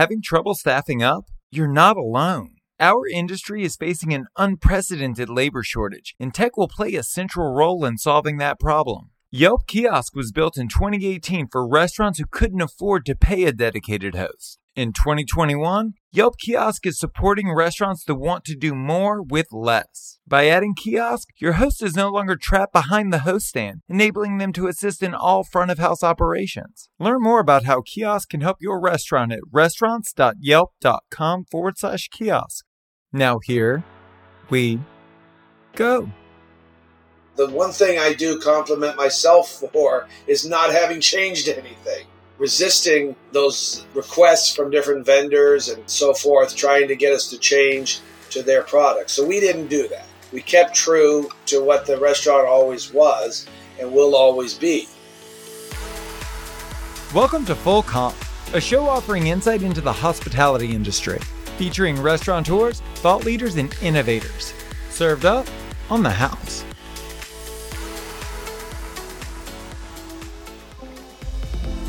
Having trouble staffing up? You're not alone. Our industry is facing an unprecedented labor shortage, and tech will play a central role in solving that problem. Yelp Kiosk was built in 2018 for restaurants who couldn't afford to pay a dedicated host. In 2021, Yelp Kiosk is supporting restaurants that want to do more with less. By adding kiosk, your host is no longer trapped behind the host stand, enabling them to assist in all front of house operations. Learn more about how kiosk can help your restaurant at restaurants.yelp.com forward slash kiosk. Now, here we go. The one thing I do compliment myself for is not having changed anything, resisting those requests from different vendors and so forth, trying to get us to change to their product. So we didn't do that. We kept true to what the restaurant always was and will always be. Welcome to Full Comp, a show offering insight into the hospitality industry, featuring restaurateurs, thought leaders, and innovators. Served up on the house.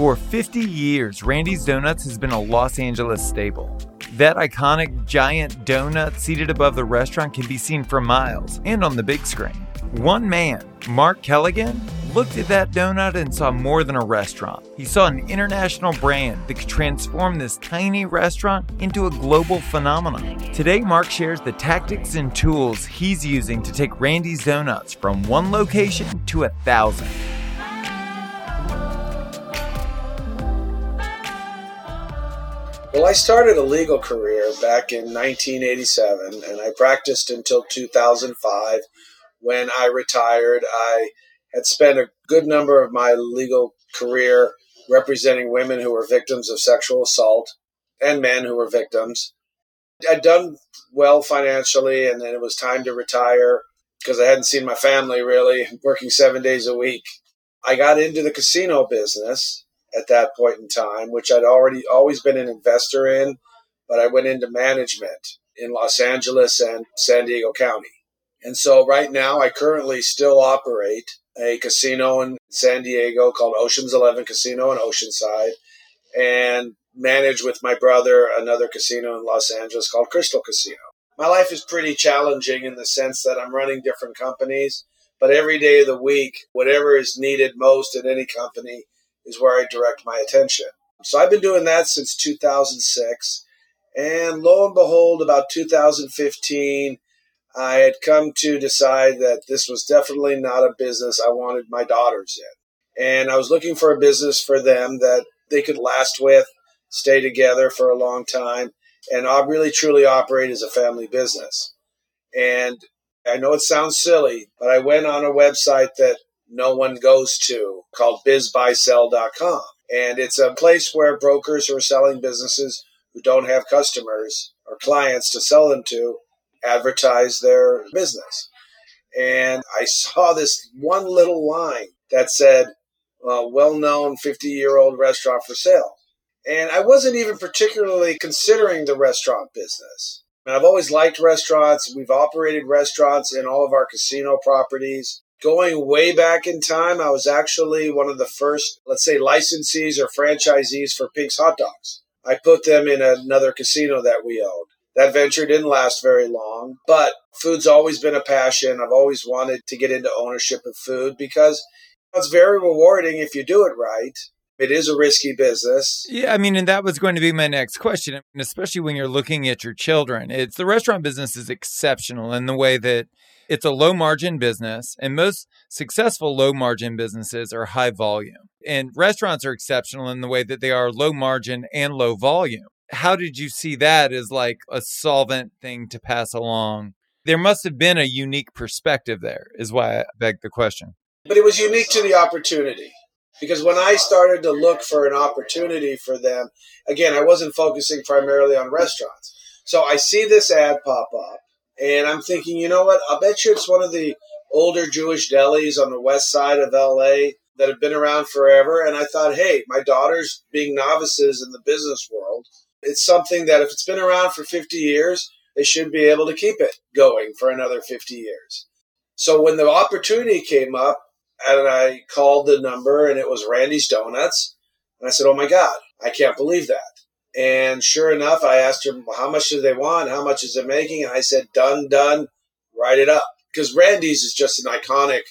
For 50 years, Randy's Donuts has been a Los Angeles staple. That iconic giant donut seated above the restaurant can be seen for miles and on the big screen. One man, Mark Kelegian, looked at that donut and saw more than a restaurant. He saw an international brand that could transform this tiny restaurant into a global phenomenon. Today, Mark shares the tactics and tools he's using to take Randy's Donuts from one location to a thousand. Well, I started a legal career back in 1987 and I practiced until 2005. When I retired, I had spent a good number of my legal career representing women who were victims of sexual assault and men who were victims. I'd done well financially, and then it was time to retire because I hadn't seen my family really, working seven days a week. I got into the casino business at that point in time, which I'd already always been an investor in, but I went into management in Los Angeles and San Diego County. And so right now I currently still operate a casino in San Diego called Ocean's 11 Casino in Oceanside and manage with my brother another casino in Los Angeles called Crystal Casino. My life is pretty challenging in the sense that I'm running different companies, but every day of the week, whatever is needed most at any company is where I direct my attention. So I've been doing that since 2006. And lo and behold, about 2015, I had come to decide that this was definitely not a business I wanted my daughters in. And I was looking for a business for them that they could last with, stay together for a long time, and really truly operate as a family business. And I know it sounds silly, but I went on a website that no one goes to called bizbuysell.com. And it's a place where brokers who are selling businesses who don't have customers or clients to sell them to advertise their business. And I saw this one little line that said, uh, well known 50 year old restaurant for sale. And I wasn't even particularly considering the restaurant business. And I've always liked restaurants. We've operated restaurants in all of our casino properties. Going way back in time, I was actually one of the first, let's say, licensees or franchisees for Pink's Hot Dogs. I put them in another casino that we owned. That venture didn't last very long, but food's always been a passion. I've always wanted to get into ownership of food because it's very rewarding if you do it right. It is a risky business. Yeah, I mean, and that was going to be my next question, especially when you're looking at your children. It's the restaurant business is exceptional in the way that it's a low margin business, and most successful low margin businesses are high volume. And restaurants are exceptional in the way that they are low margin and low volume. How did you see that as like a solvent thing to pass along? There must have been a unique perspective there, is why I beg the question. But it was unique to the opportunity because when I started to look for an opportunity for them, again, I wasn't focusing primarily on restaurants. So I see this ad pop up and I'm thinking, you know what? I'll bet you it's one of the older Jewish delis on the west side of LA that have been around forever. And I thought, hey, my daughters being novices in the business world, it's something that if it's been around for 50 years, they should be able to keep it going for another 50 years. So when the opportunity came up, and I called the number and it was Randy's Donuts, and I said, oh my God, I can't believe that. And sure enough, I asked her, how much do they want? How much is it making? And I said, done, done, write it up. Because Randy's is just an iconic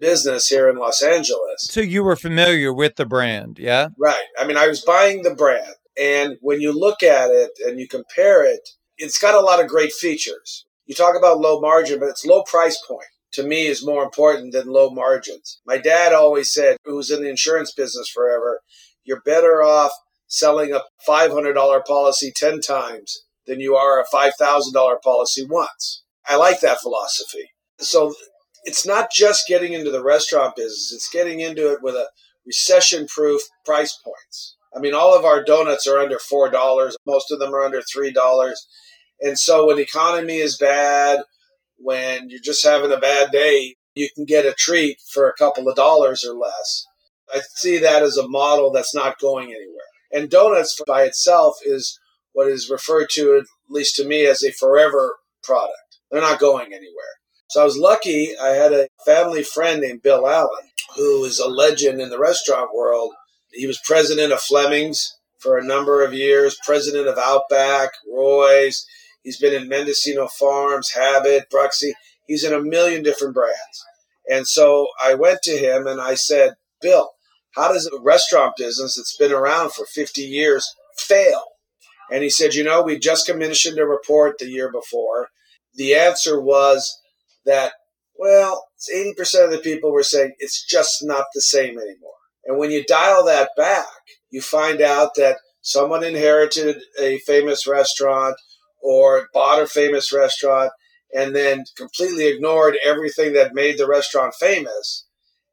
business here in Los Angeles. So you were familiar with the brand, yeah? Right. I mean, I was buying the brand. And when you look at it and you compare it, it's got a lot of great features. You talk about low margin, but it's low price point to me is more important than low margins. My dad always said, who's in the insurance business forever, you're better off selling a $500 policy 10 times than you are a $5,000 policy once. I like that philosophy. So it's not just getting into the restaurant business, it's getting into it with a recession proof price points. I mean, all of our donuts are under $4, most of them are under $3. And so when the economy is bad, when you're just having a bad day, you can get a treat for a couple of dollars or less. I see that as a model that's not going anywhere. And donuts by itself is what is referred to, at least to me, as a forever product. They're not going anywhere. So I was lucky. I had a family friend named Bill Allen, who is a legend in the restaurant world. He was president of Fleming's for a number of years, president of Outback, Roy's. He's been in Mendocino Farms, Habit, Bruxie. He's in a million different brands. And so I went to him and I said, Bill, how does a restaurant business that's been around for 50 years fail? And he said, you know, we just commissioned a report the year before. The answer was that, well, 80% of the people were saying it's just not the same anymore. And when you dial that back, you find out that someone inherited a famous restaurant or bought a famous restaurant and then completely ignored everything that made the restaurant famous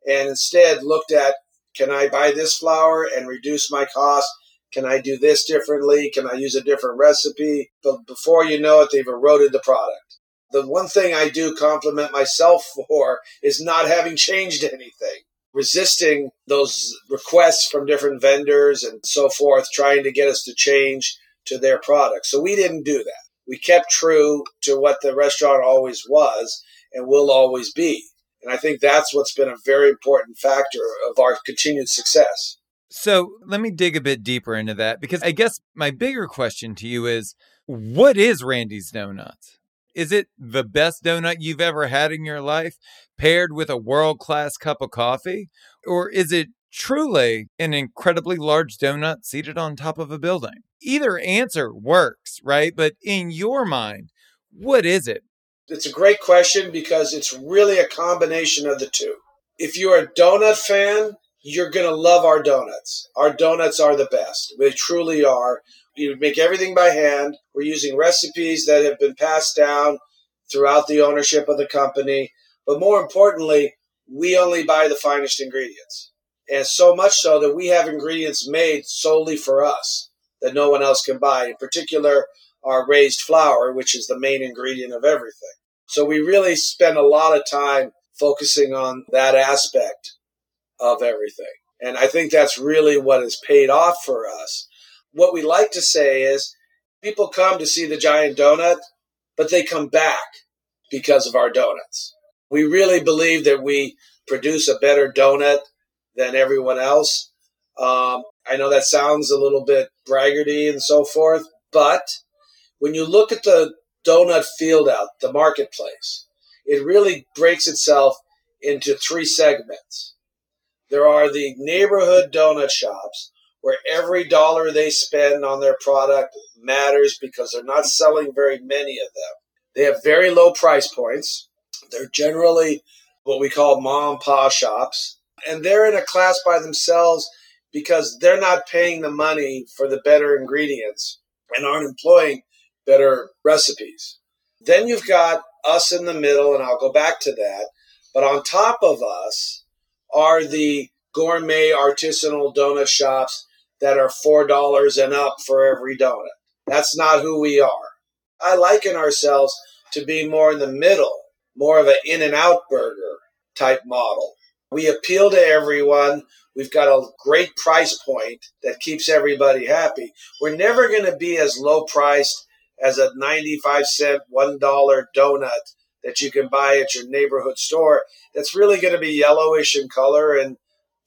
and instead looked at can I buy this flour and reduce my cost? Can I do this differently? Can I use a different recipe? But before you know it, they've eroded the product. The one thing I do compliment myself for is not having changed anything, resisting those requests from different vendors and so forth, trying to get us to change to their product. So we didn't do that. We kept true to what the restaurant always was and will always be. And I think that's what's been a very important factor of our continued success. So let me dig a bit deeper into that because I guess my bigger question to you is what is Randy's Donuts? Is it the best donut you've ever had in your life paired with a world class cup of coffee? Or is it truly an incredibly large donut seated on top of a building? Either answer works, right? But in your mind, what is it? It's a great question because it's really a combination of the two. If you're a donut fan, you're going to love our donuts. Our donuts are the best. They truly are. You make everything by hand. We're using recipes that have been passed down throughout the ownership of the company. But more importantly, we only buy the finest ingredients. And so much so that we have ingredients made solely for us that no one else can buy. In particular, our raised flour, which is the main ingredient of everything. So we really spend a lot of time focusing on that aspect of everything. And I think that's really what has paid off for us. What we like to say is people come to see the giant donut, but they come back because of our donuts. We really believe that we produce a better donut than everyone else. Um, I know that sounds a little bit braggarty and so forth, but when you look at the donut field out, the marketplace, it really breaks itself into three segments. There are the neighborhood donut shops where every dollar they spend on their product matters because they're not selling very many of them. They have very low price points. They're generally what we call mom and pop shops. And they're in a class by themselves because they're not paying the money for the better ingredients and aren't employing better recipes. Then you've got us in the middle, and I'll go back to that. But on top of us are the gourmet artisanal donut shops that are $4 and up for every donut. That's not who we are. I liken ourselves to be more in the middle, more of an in and out burger type model. We appeal to everyone. We've got a great price point that keeps everybody happy. We're never going to be as low priced as a 95 cent, $1 donut that you can buy at your neighborhood store. That's really going to be yellowish in color and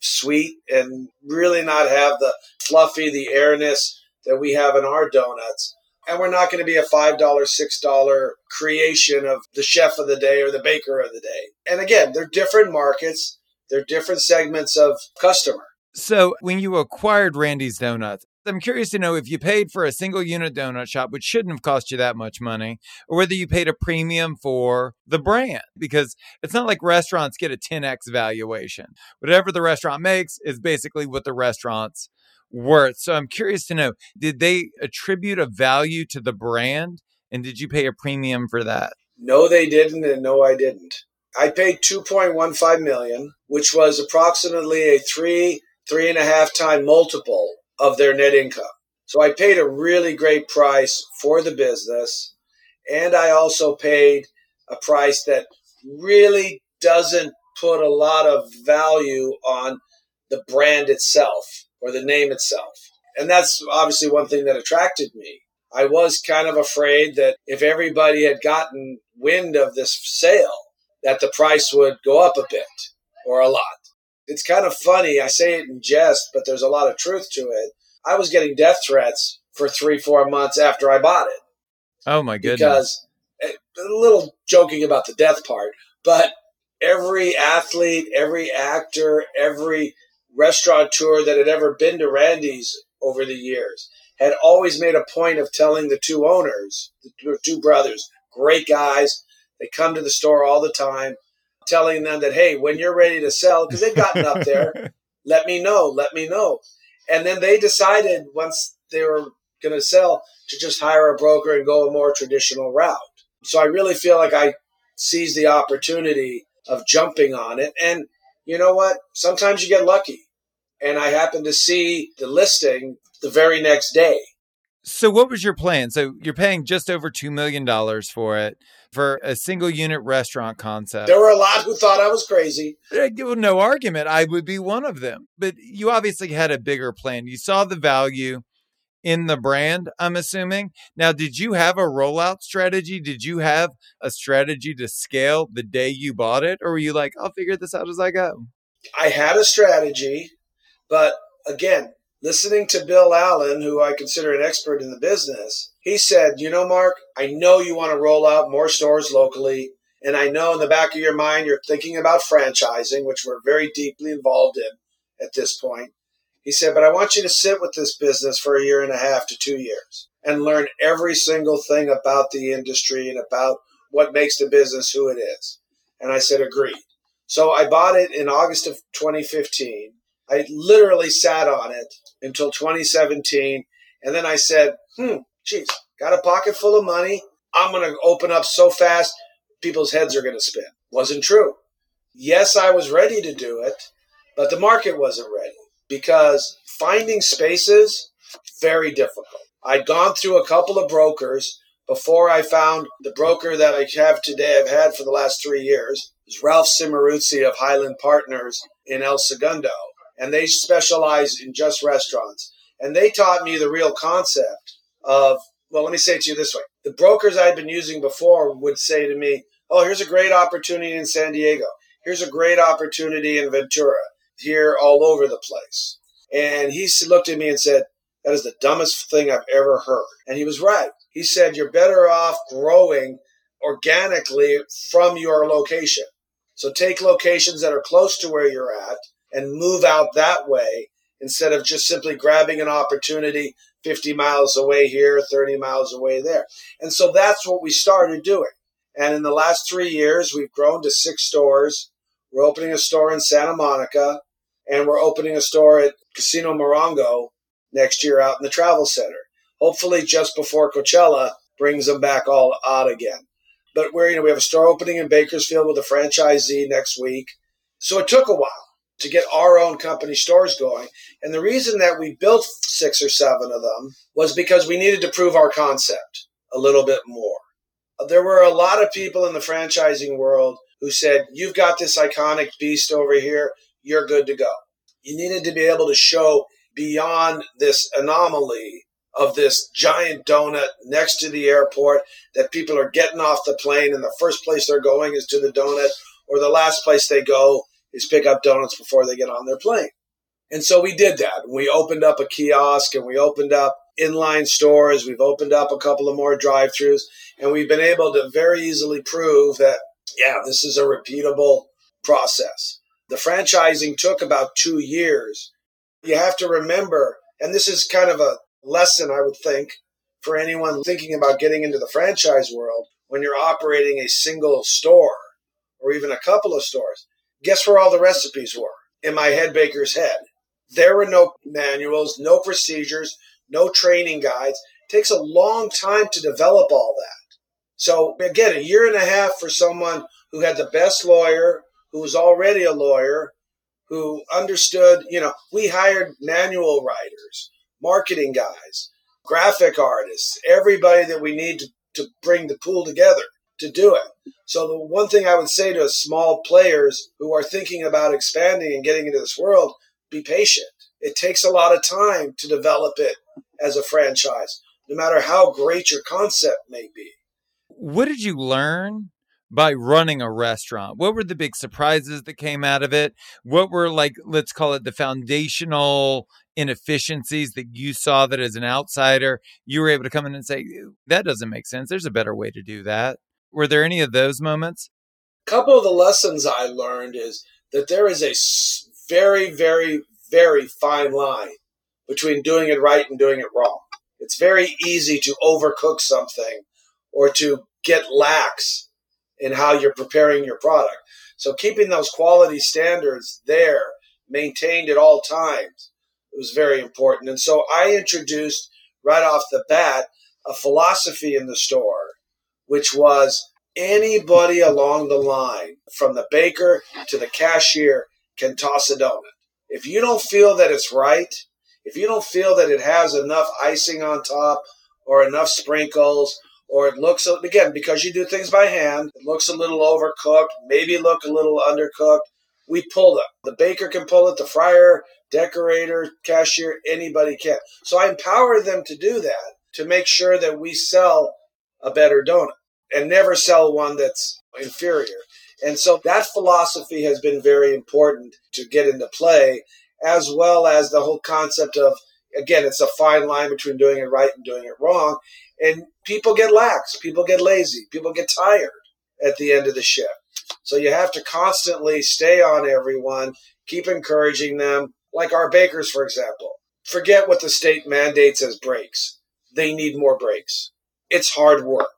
sweet and really not have the fluffy, the airness that we have in our donuts. And we're not going to be a $5, $6 creation of the chef of the day or the baker of the day. And again, they're different markets, they're different segments of customer. So when you acquired Randy's Donuts, I'm curious to know if you paid for a single unit donut shop, which shouldn't have cost you that much money, or whether you paid a premium for the brand, because it's not like restaurants get a 10x valuation. Whatever the restaurant makes is basically what the restaurant's worth. So I'm curious to know did they attribute a value to the brand? And did you pay a premium for that? No, they didn't, and no, I didn't. I paid 2.15 million, which was approximately a three, three and a half time multiple of their net income. So I paid a really great price for the business. And I also paid a price that really doesn't put a lot of value on the brand itself or the name itself. And that's obviously one thing that attracted me. I was kind of afraid that if everybody had gotten wind of this sale, that the price would go up a bit or a lot it's kind of funny. I say it in jest, but there's a lot of truth to it. I was getting death threats for three, four months after I bought it. Oh my goodness! Because eh, a little joking about the death part, but every athlete, every actor, every restaurateur that had ever been to Randy's over the years had always made a point of telling the two owners, the two brothers, great guys. They come to the store all the time telling them that, hey, when you're ready to sell, because they've gotten up there, let me know, let me know. And then they decided once they were going to sell to just hire a broker and go a more traditional route. So I really feel like I seized the opportunity of jumping on it. And you know what? Sometimes you get lucky. And I happened to see the listing the very next day. So, what was your plan? So, you're paying just over $2 million for it for a single unit restaurant concept. There were a lot who thought I was crazy. No argument. I would be one of them. But you obviously had a bigger plan. You saw the value in the brand, I'm assuming. Now, did you have a rollout strategy? Did you have a strategy to scale the day you bought it? Or were you like, I'll figure this out as I go? I had a strategy, but again, listening to Bill Allen, who I consider an expert in the business, he said, You know, Mark, I know you want to roll out more stores locally. And I know in the back of your mind you're thinking about franchising, which we're very deeply involved in at this point. He said, But I want you to sit with this business for a year and a half to two years and learn every single thing about the industry and about what makes the business who it is. And I said, Agreed. So I bought it in August of 2015. I literally sat on it until 2017. And then I said, hmm, geez, got a pocket full of money. I'm going to open up so fast, people's heads are going to spin. Wasn't true. Yes, I was ready to do it, but the market wasn't ready because finding spaces, very difficult. I'd gone through a couple of brokers before I found the broker that I have today, I've had for the last three years, is Ralph Cimaruzzi of Highland Partners in El Segundo and they specialize in just restaurants. And they taught me the real concept of, well, let me say it to you this way. The brokers I'd been using before would say to me, oh, here's a great opportunity in San Diego. Here's a great opportunity in Ventura, here all over the place. And he looked at me and said, that is the dumbest thing I've ever heard. And he was right. He said, you're better off growing organically from your location. So take locations that are close to where you're at and move out that way instead of just simply grabbing an opportunity 50 miles away here, 30 miles away there. And so that's what we started doing. And in the last three years, we've grown to six stores. We're opening a store in Santa Monica, and we're opening a store at Casino Morongo next year out in the travel center. Hopefully, just before Coachella brings them back all out again. But we're, you know, we have a store opening in Bakersfield with a franchisee next week. So it took a while to get our own company stores going. And the reason that we built six or seven of them was because we needed to prove our concept a little bit more. There were a lot of people in the franchising world who said, You've got this iconic beast over here, you're good to go. You needed to be able to show beyond this anomaly of this giant donut next to the airport that people are getting off the plane and the first place they're going is to the donut or the last place they go is pick up donuts before they get on their plane. And so we did that. We opened up a kiosk and we opened up inline stores. We've opened up a couple of more drive throughs, and we've been able to very easily prove that, yeah, this is a repeatable process. The franchising took about two years. You have to remember, and this is kind of a lesson, I would think, for anyone thinking about getting into the franchise world when you're operating a single store or even a couple of stores. Guess where all the recipes were? In my head baker's head. There were no manuals, no procedures, no training guides. It takes a long time to develop all that. So again, a year and a half for someone who had the best lawyer, who was already a lawyer, who understood, you know, we hired manual writers, marketing guys, graphic artists, everybody that we need to, to bring the pool together to do it. So the one thing I would say to small players who are thinking about expanding and getting into this world, be patient. It takes a lot of time to develop it as a franchise, no matter how great your concept may be. What did you learn by running a restaurant? What were the big surprises that came out of it? What were like, let's call it the foundational inefficiencies that you saw that as an outsider, you were able to come in and say, that doesn't make sense. There's a better way to do that. Were there any of those moments? A couple of the lessons I learned is that there is a very, very, very fine line between doing it right and doing it wrong. It's very easy to overcook something or to get lax in how you're preparing your product. So keeping those quality standards there, maintained at all times, was very important. And so I introduced right off the bat a philosophy in the store, which was anybody along the line, from the baker to the cashier, can toss a donut. If you don't feel that it's right, if you don't feel that it has enough icing on top or enough sprinkles, or it looks again because you do things by hand, it looks a little overcooked, maybe look a little undercooked. We pull them. The baker can pull it, the fryer, decorator, cashier, anybody can. So I empower them to do that to make sure that we sell a better donut and never sell one that's inferior. And so that philosophy has been very important to get into play, as well as the whole concept of, again, it's a fine line between doing it right and doing it wrong. And people get lax, people get lazy, people get tired at the end of the shift. So you have to constantly stay on everyone, keep encouraging them, like our bakers, for example. Forget what the state mandates as breaks. They need more breaks. It's hard work.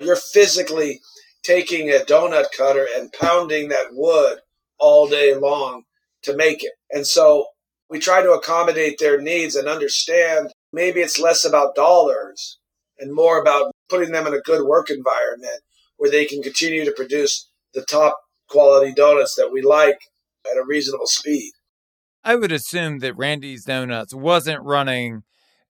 You're physically taking a donut cutter and pounding that wood all day long to make it. And so we try to accommodate their needs and understand maybe it's less about dollars and more about putting them in a good work environment where they can continue to produce the top quality donuts that we like at a reasonable speed. I would assume that Randy's Donuts wasn't running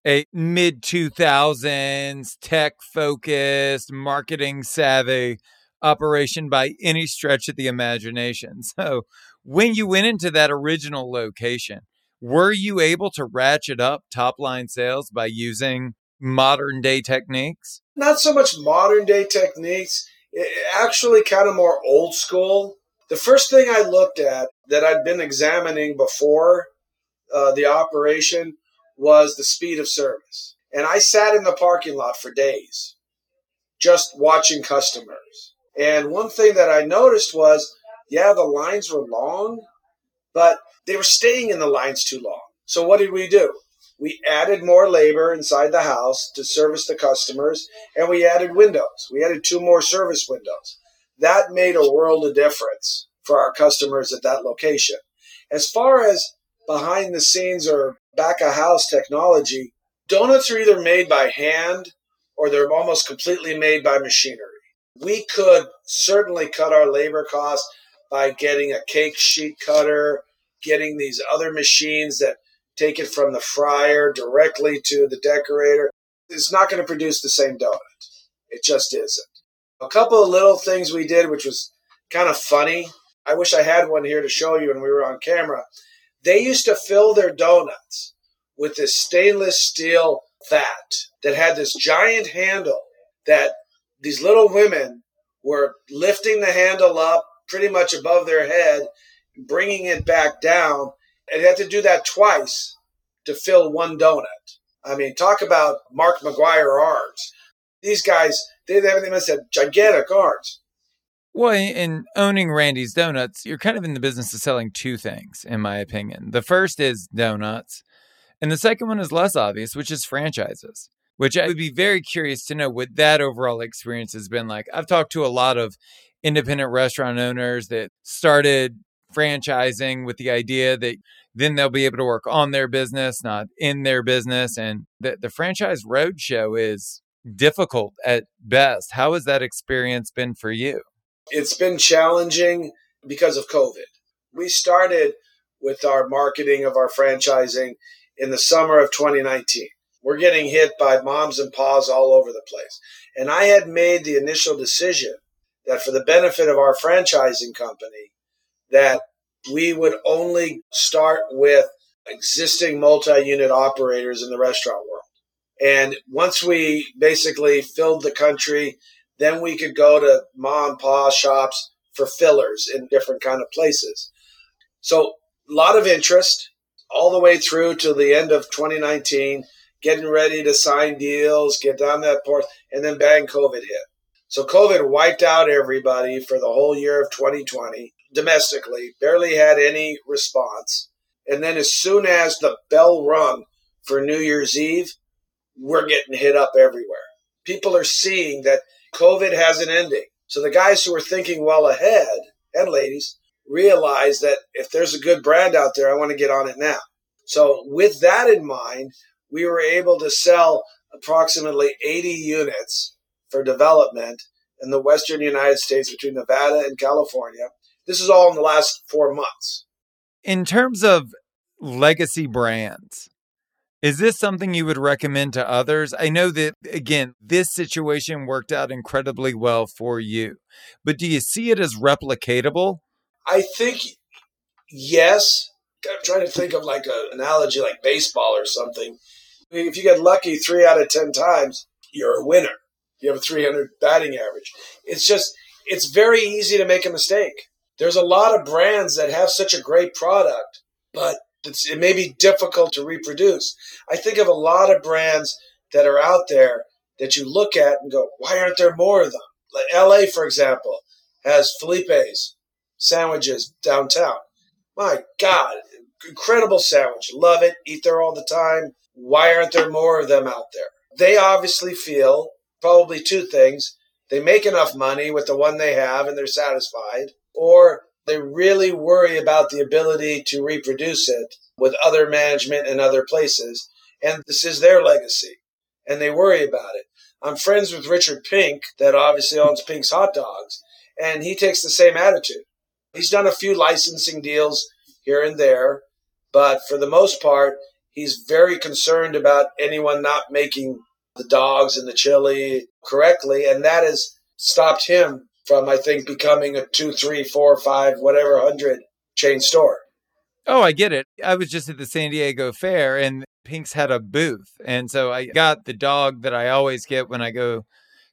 a mid 2000s tech focused, marketing savvy operation by any stretch of the imagination. So, when you went into that original location, were you able to ratchet up top line sales by using modern day techniques? Not so much modern day techniques, actually, kind of more old school. The first thing I looked at that I'd been examining before uh, the operation was the speed of service. And I sat in the parking lot for days just watching customers. And one thing that I noticed was, yeah, the lines were long, but they were staying in the lines too long. So what did we do? We added more labor inside the house to service the customers, and we added windows. We added two more service windows. That made a world of difference for our customers at that location. As far as behind the scenes or back of house technology, donuts are either made by hand or they're almost completely made by machinery. We could certainly cut our labor costs by getting a cake sheet cutter, getting these other machines that take it from the fryer directly to the decorator. It's not going to produce the same donut. It just isn't. A couple of little things we did, which was kind of funny. I wish I had one here to show you when we were on camera. They used to fill their donuts with this stainless steel vat that had this giant handle that these little women were lifting the handle up pretty much above their head, bringing it back down, and they had to do that twice to fill one donut. I mean, talk about Mark McGwire arms. These guys, they, they must have gigantic arms. Well, in owning Randy's Donuts, you're kind of in the business of selling two things, in my opinion. The first is donuts, and the second one is less obvious, which is franchises, which I would be very curious to know what that overall experience has been like. I've talked to a lot of independent restaurant owners that started franchising with the idea that then they'll be able to work on their business, not in their business. And the, the franchise roadshow is difficult at best. How has that experience been for you? It's been challenging because of COVID. We started with our marketing of our franchising in the summer of 2019. We're getting hit by moms and paws all over the place. And I had made the initial decision that for the benefit of our franchising company, that we would only start with existing multi-unit operators in the restaurant world. And once we basically filled the country then we could go to mom and pa shops for fillers in different kind of places. So a lot of interest all the way through to the end of 2019, getting ready to sign deals, get down that port, and then bang, COVID hit. So COVID wiped out everybody for the whole year of 2020 domestically, barely had any response. And then as soon as the bell rung for New Year's Eve, we're getting hit up everywhere. People are seeing that COVID has an ending. So the guys who are thinking well ahead, and ladies, realize that if there's a good brand out there, I want to get on it now. So with that in mind, we were able to sell approximately 80 units for development in the western United States between Nevada and California. This is all in the last four months. In terms of legacy brands, is this something you would recommend to others? I know that, again, this situation worked out incredibly well for you, but do you see it as replicatable? I think yes. I'm trying to think of like an analogy like baseball or something. If you get lucky three out of 10 times, you're a winner. You have a 300 batting average. It's just, it's very easy to make a mistake. There's a lot of brands that have such a great product, but it may be difficult to reproduce. I think of a lot of brands that are out there that you look at and go, why aren't there more of them? Like LA, for example, has Philippe's sandwiches downtown. My God, incredible sandwich. Love it. Eat there all the time. Why aren't there more of them out there? They obviously feel probably two things. They make enough money with the one they have and they're satisfied, or they really worry about the ability to reproduce it with other management and other places. And this is their legacy. And they worry about it. I'm friends with Richard Pink, that obviously owns Pink's Hot Dogs, and he takes the same attitude. He's done a few licensing deals here and there, but for the most part, he's very concerned about anyone not making the dogs and the chili correctly, and that has stopped him from, I think, becoming a two, three, four, five, whatever hundred chain store. Oh, I get it. I was just at the San Diego Fair and Pink's had a booth. And so I got the dog that I always get when I go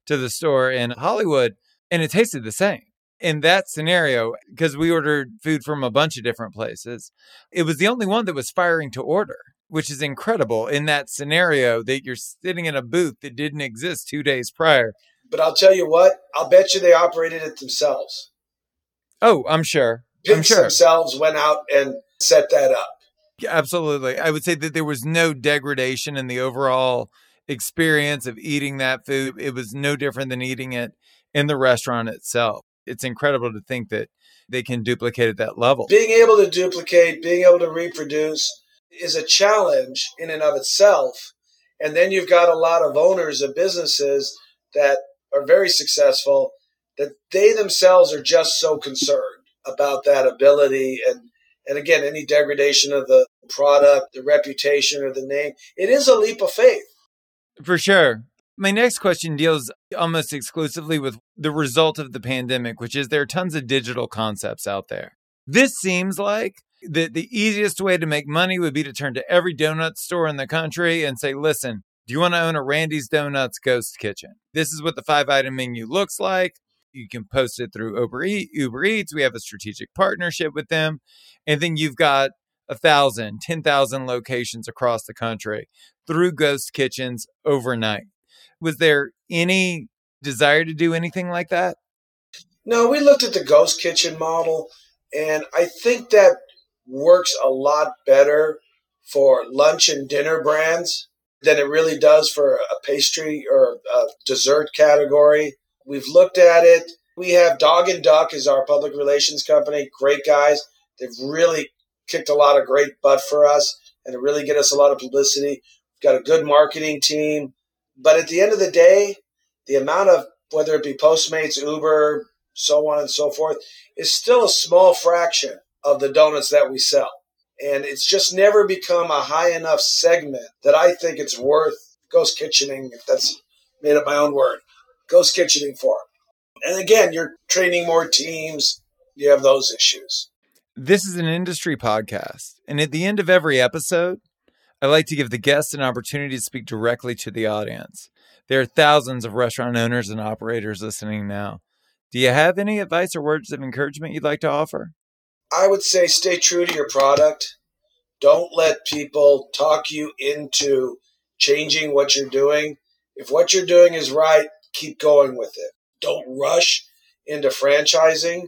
to the store in Hollywood, and it tasted the same. In that scenario, because we ordered food from a bunch of different places, it was the only one that was firing to order, which is incredible in that scenario that you're sitting in a booth that didn't exist two days prior but I'll tell you what, I'll bet you they operated it themselves. Oh, I'm sure. Pink's I'm sure. themselves went out and set that up. Absolutely. I would say that there was no degradation in the overall experience of eating that food. It was no different than eating it in the restaurant itself. It's incredible to think that they can duplicate at that level. Being able to duplicate, being able to reproduce is a challenge in and of itself. And then you've got a lot of owners of businesses that are very successful that they themselves are just so concerned about that ability and and again any degradation of the product the reputation or the name it is a leap of faith. For sure. My next question deals almost exclusively with the result of the pandemic which is there are tons of digital concepts out there. This seems like the, the easiest way to make money would be to turn to every donut store in the country and say listen do you want to own a Randy's Donuts Ghost Kitchen? This is what the five item menu looks like. You can post it through Uber, Uber Eats. We have a strategic partnership with them. And then you've got a thousand, ten thousand locations across the country through ghost kitchens overnight. Was there any desire to do anything like that? No, we looked at the ghost kitchen model, and I think that works a lot better for lunch and dinner brands than it really does for a pastry or a dessert category. We've looked at it. We have Dog and Duck as our public relations company. Great guys. They've really kicked a lot of great butt for us and to really get us a lot of publicity. We've got a good marketing team. But at the end of the day, the amount of whether it be Postmates, Uber, so on and so forth, is still a small fraction of the donuts that we sell. And it's just never become a high enough segment that I think it's worth ghost kitchening, if that's made up my own word, ghost kitchening for. And again, you're training more teams, you have those issues. This is an industry podcast. And at the end of every episode, I like to give the guests an opportunity to speak directly to the audience. There are thousands of restaurant owners and operators listening now. Do you have any advice or words of encouragement you'd like to offer? I would say stay true to your product. Don't let people talk you into changing what you're doing. If what you're doing is right, keep going with it. Don't rush into franchising.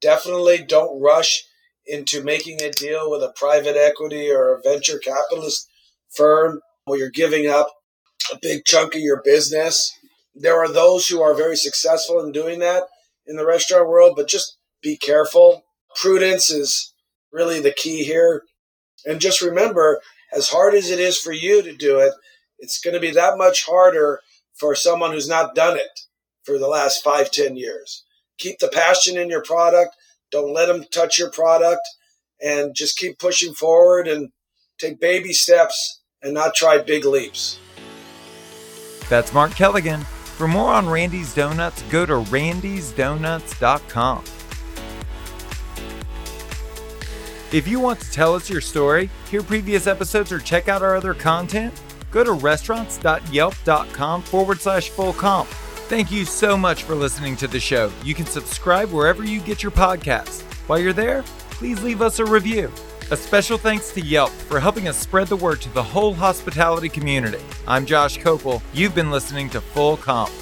Definitely don't rush into making a deal with a private equity or a venture capitalist firm where you're giving up a big chunk of your business. There are those who are very successful in doing that in the restaurant world, but just be careful prudence is really the key here. And just remember, as hard as it is for you to do it, it's going to be that much harder for someone who's not done it for the last five, ten years. Keep the passion in your product. Don't let them touch your product and just keep pushing forward and take baby steps and not try big leaps. That's Mark Kelegian. For more on Randy's Donuts, go to randysdonuts.com. If you want to tell us your story, hear previous episodes, or check out our other content, go to restaurants.yelp.com forward slash full comp. Thank you so much for listening to the show. You can subscribe wherever you get your podcasts. While you're there, please leave us a review. A special thanks to Yelp for helping us spread the word to the whole hospitality community. I'm Josh Kopel. You've been listening to Full Comp.